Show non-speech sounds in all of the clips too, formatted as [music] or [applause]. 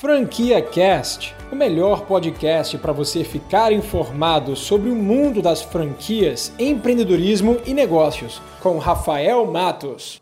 Franquia Cast, o melhor podcast para você ficar informado sobre o mundo das franquias, empreendedorismo e negócios, com Rafael Matos.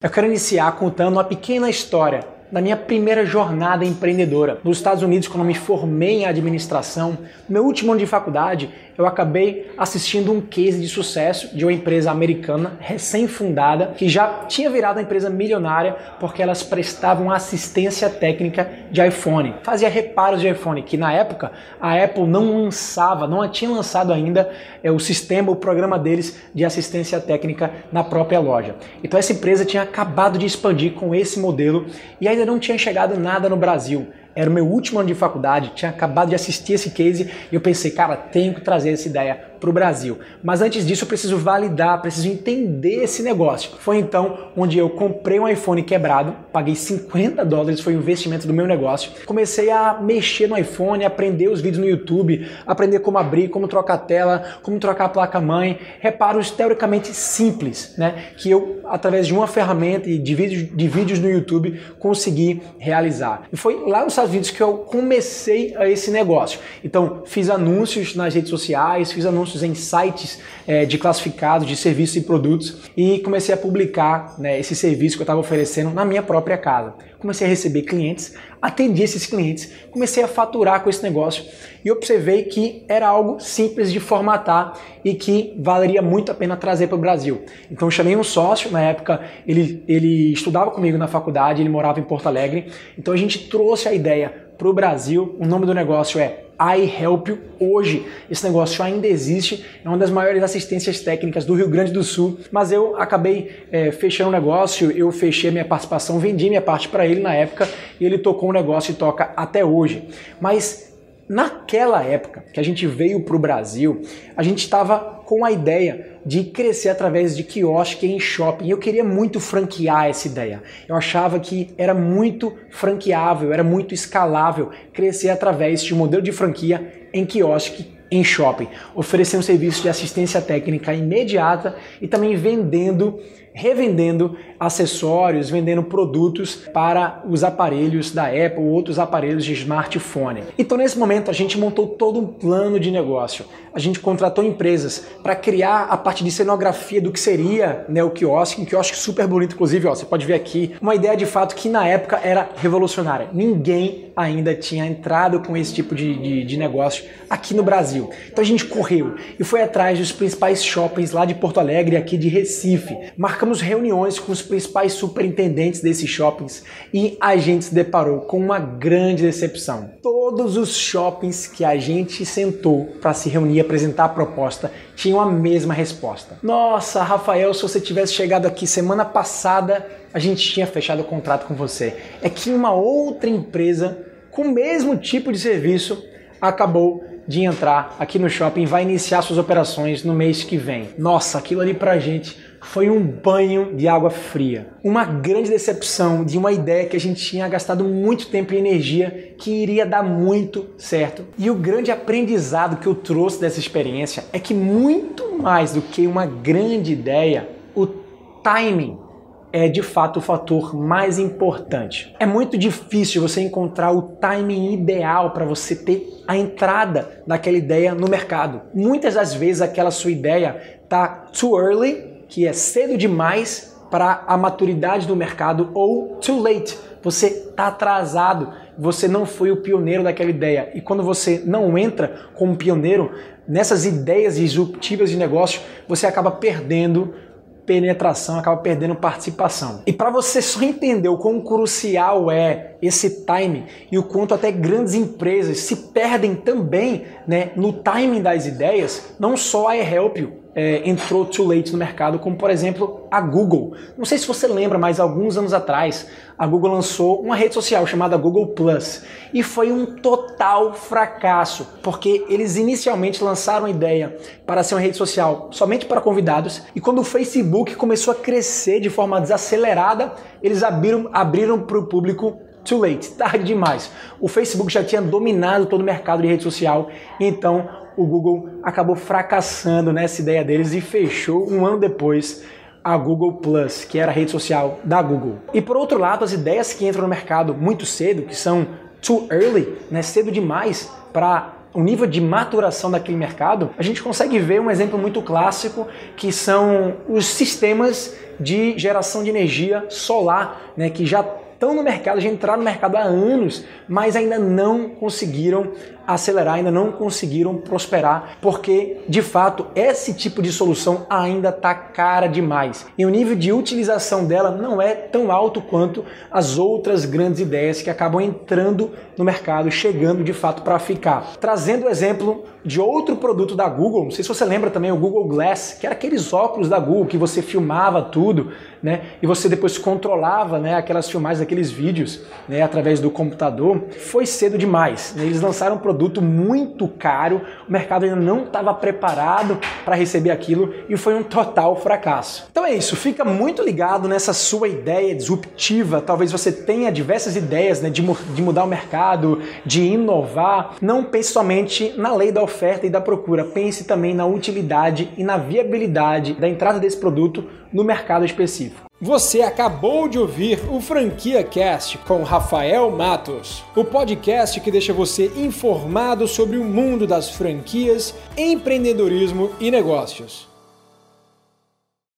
Eu quero iniciar contando uma pequena história da minha primeira jornada empreendedora. Nos Estados Unidos, quando eu me formei em administração, no meu último ano de faculdade, eu acabei assistindo um case de sucesso de uma empresa americana recém-fundada que já tinha virado uma empresa milionária porque elas prestavam assistência técnica de iPhone. Fazia reparos de iPhone, que na época a Apple não lançava, não tinha lançado ainda é, o sistema, o programa deles de assistência técnica na própria loja. Então essa empresa tinha acabado de expandir com esse modelo e ainda não tinha chegado nada no Brasil. Era o meu último ano de faculdade, tinha acabado de assistir esse case e eu pensei, cara, tenho que trazer essa ideia para o Brasil. Mas antes disso, eu preciso validar, preciso entender esse negócio. Foi então onde eu comprei um iPhone quebrado, paguei 50 dólares, foi o investimento do meu negócio. Comecei a mexer no iPhone, aprender os vídeos no YouTube, aprender como abrir, como trocar a tela, como trocar a placa-mãe. Reparos teoricamente simples, né? Que eu, através de uma ferramenta e de vídeos, de vídeos no YouTube, consegui realizar. E foi lá nos Unidos que eu comecei a esse negócio. Então, fiz anúncios nas redes sociais, fiz anúncios anúncios em sites é, de classificados de serviços e produtos e comecei a publicar né, esse serviço que eu estava oferecendo na minha própria casa. Comecei a receber clientes, atendi esses clientes, comecei a faturar com esse negócio e observei que era algo simples de formatar e que valeria muito a pena trazer para o Brasil. Então chamei um sócio, na época ele, ele estudava comigo na faculdade, ele morava em Porto Alegre, então a gente trouxe a ideia para o Brasil. O nome do negócio é iHelp hoje. Esse negócio ainda existe, é uma das maiores assistências técnicas do Rio Grande do Sul, mas eu acabei é, fechando o negócio, eu fechei minha participação, vendi minha parte para ele na época e ele tocou o negócio e toca até hoje. Mas Naquela época que a gente veio para o Brasil, a gente estava com a ideia de crescer através de quiosque em shopping. Eu queria muito franquear essa ideia. Eu achava que era muito franqueável, era muito escalável crescer através de um modelo de franquia em quiosque em shopping, oferecendo serviço de assistência técnica imediata e também vendendo revendendo acessórios, vendendo produtos para os aparelhos da Apple ou outros aparelhos de smartphone. Então, nesse momento, a gente montou todo um plano de negócio. A gente contratou empresas para criar a parte de cenografia do que seria né, o quiosque, um quiosque super bonito, inclusive, ó, você pode ver aqui, uma ideia de fato que na época era revolucionária. Ninguém ainda tinha entrado com esse tipo de, de, de negócio aqui no Brasil. Então a gente correu e foi atrás dos principais shoppings lá de Porto Alegre e aqui de Recife, marcamos reuniões com os principais superintendentes desses shoppings e a gente se deparou com uma grande decepção. Todos os shoppings que a gente sentou para se reunir e apresentar a proposta tinham a mesma resposta. Nossa, Rafael, se você tivesse chegado aqui semana passada, a gente tinha fechado o contrato com você. É que uma outra empresa com o mesmo tipo de serviço acabou de entrar aqui no shopping, vai iniciar suas operações no mês que vem. Nossa, aquilo ali pra gente foi um banho de água fria. Uma grande decepção de uma ideia que a gente tinha gastado muito tempo e energia que iria dar muito certo. E o grande aprendizado que eu trouxe dessa experiência é que muito mais do que uma grande ideia, o timing é de fato o fator mais importante. É muito difícil você encontrar o timing ideal para você ter a entrada daquela ideia no mercado. Muitas das vezes aquela sua ideia tá too early que é cedo demais para a maturidade do mercado ou too late, você está atrasado, você não foi o pioneiro daquela ideia. E quando você não entra como pioneiro nessas ideias disruptivas de negócio, você acaba perdendo penetração, acaba perdendo participação. E para você só entender o quão crucial é esse time e o quanto até grandes empresas se perdem também né, no timing das ideias, não só a eHelp, é, entrou too late no mercado, como por exemplo a Google. Não sei se você lembra, mas alguns anos atrás a Google lançou uma rede social chamada Google Plus e foi um total fracasso, porque eles inicialmente lançaram a ideia para ser uma rede social somente para convidados e quando o Facebook começou a crescer de forma desacelerada, eles abriram, abriram para o público too late, [laughs] tarde demais. O Facebook já tinha dominado todo o mercado de rede social, então o Google acabou fracassando nessa ideia deles e fechou um ano depois a Google Plus, que era a rede social da Google. E por outro lado, as ideias que entram no mercado muito cedo, que são too early, né, cedo demais para o nível de maturação daquele mercado, a gente consegue ver um exemplo muito clássico que são os sistemas de geração de energia solar, né, que já estão no mercado, já entraram no mercado há anos, mas ainda não conseguiram acelerar, ainda não conseguiram prosperar, porque de fato esse tipo de solução ainda está cara demais. E o nível de utilização dela não é tão alto quanto as outras grandes ideias que acabam entrando no mercado, chegando de fato para ficar. Trazendo o exemplo de outro produto da Google, não sei se você lembra também o Google Glass, que era aqueles óculos da Google que você filmava tudo, né? E você depois controlava, né, aquelas filmagens, aqueles vídeos, né, através do computador. Foi cedo demais. Né? Eles lançaram um produto muito caro, o mercado ainda não estava preparado para receber aquilo e foi um total fracasso. Então é isso, fica muito ligado nessa sua ideia disruptiva. Talvez você tenha diversas ideias né, de, de mudar o mercado, de inovar. Não pense somente na lei da oferta e da procura, pense também na utilidade e na viabilidade da entrada desse produto no mercado específico. Você acabou de ouvir o Franquia Cast com Rafael Matos, o podcast que deixa você informado sobre o mundo das franquias, empreendedorismo e negócios.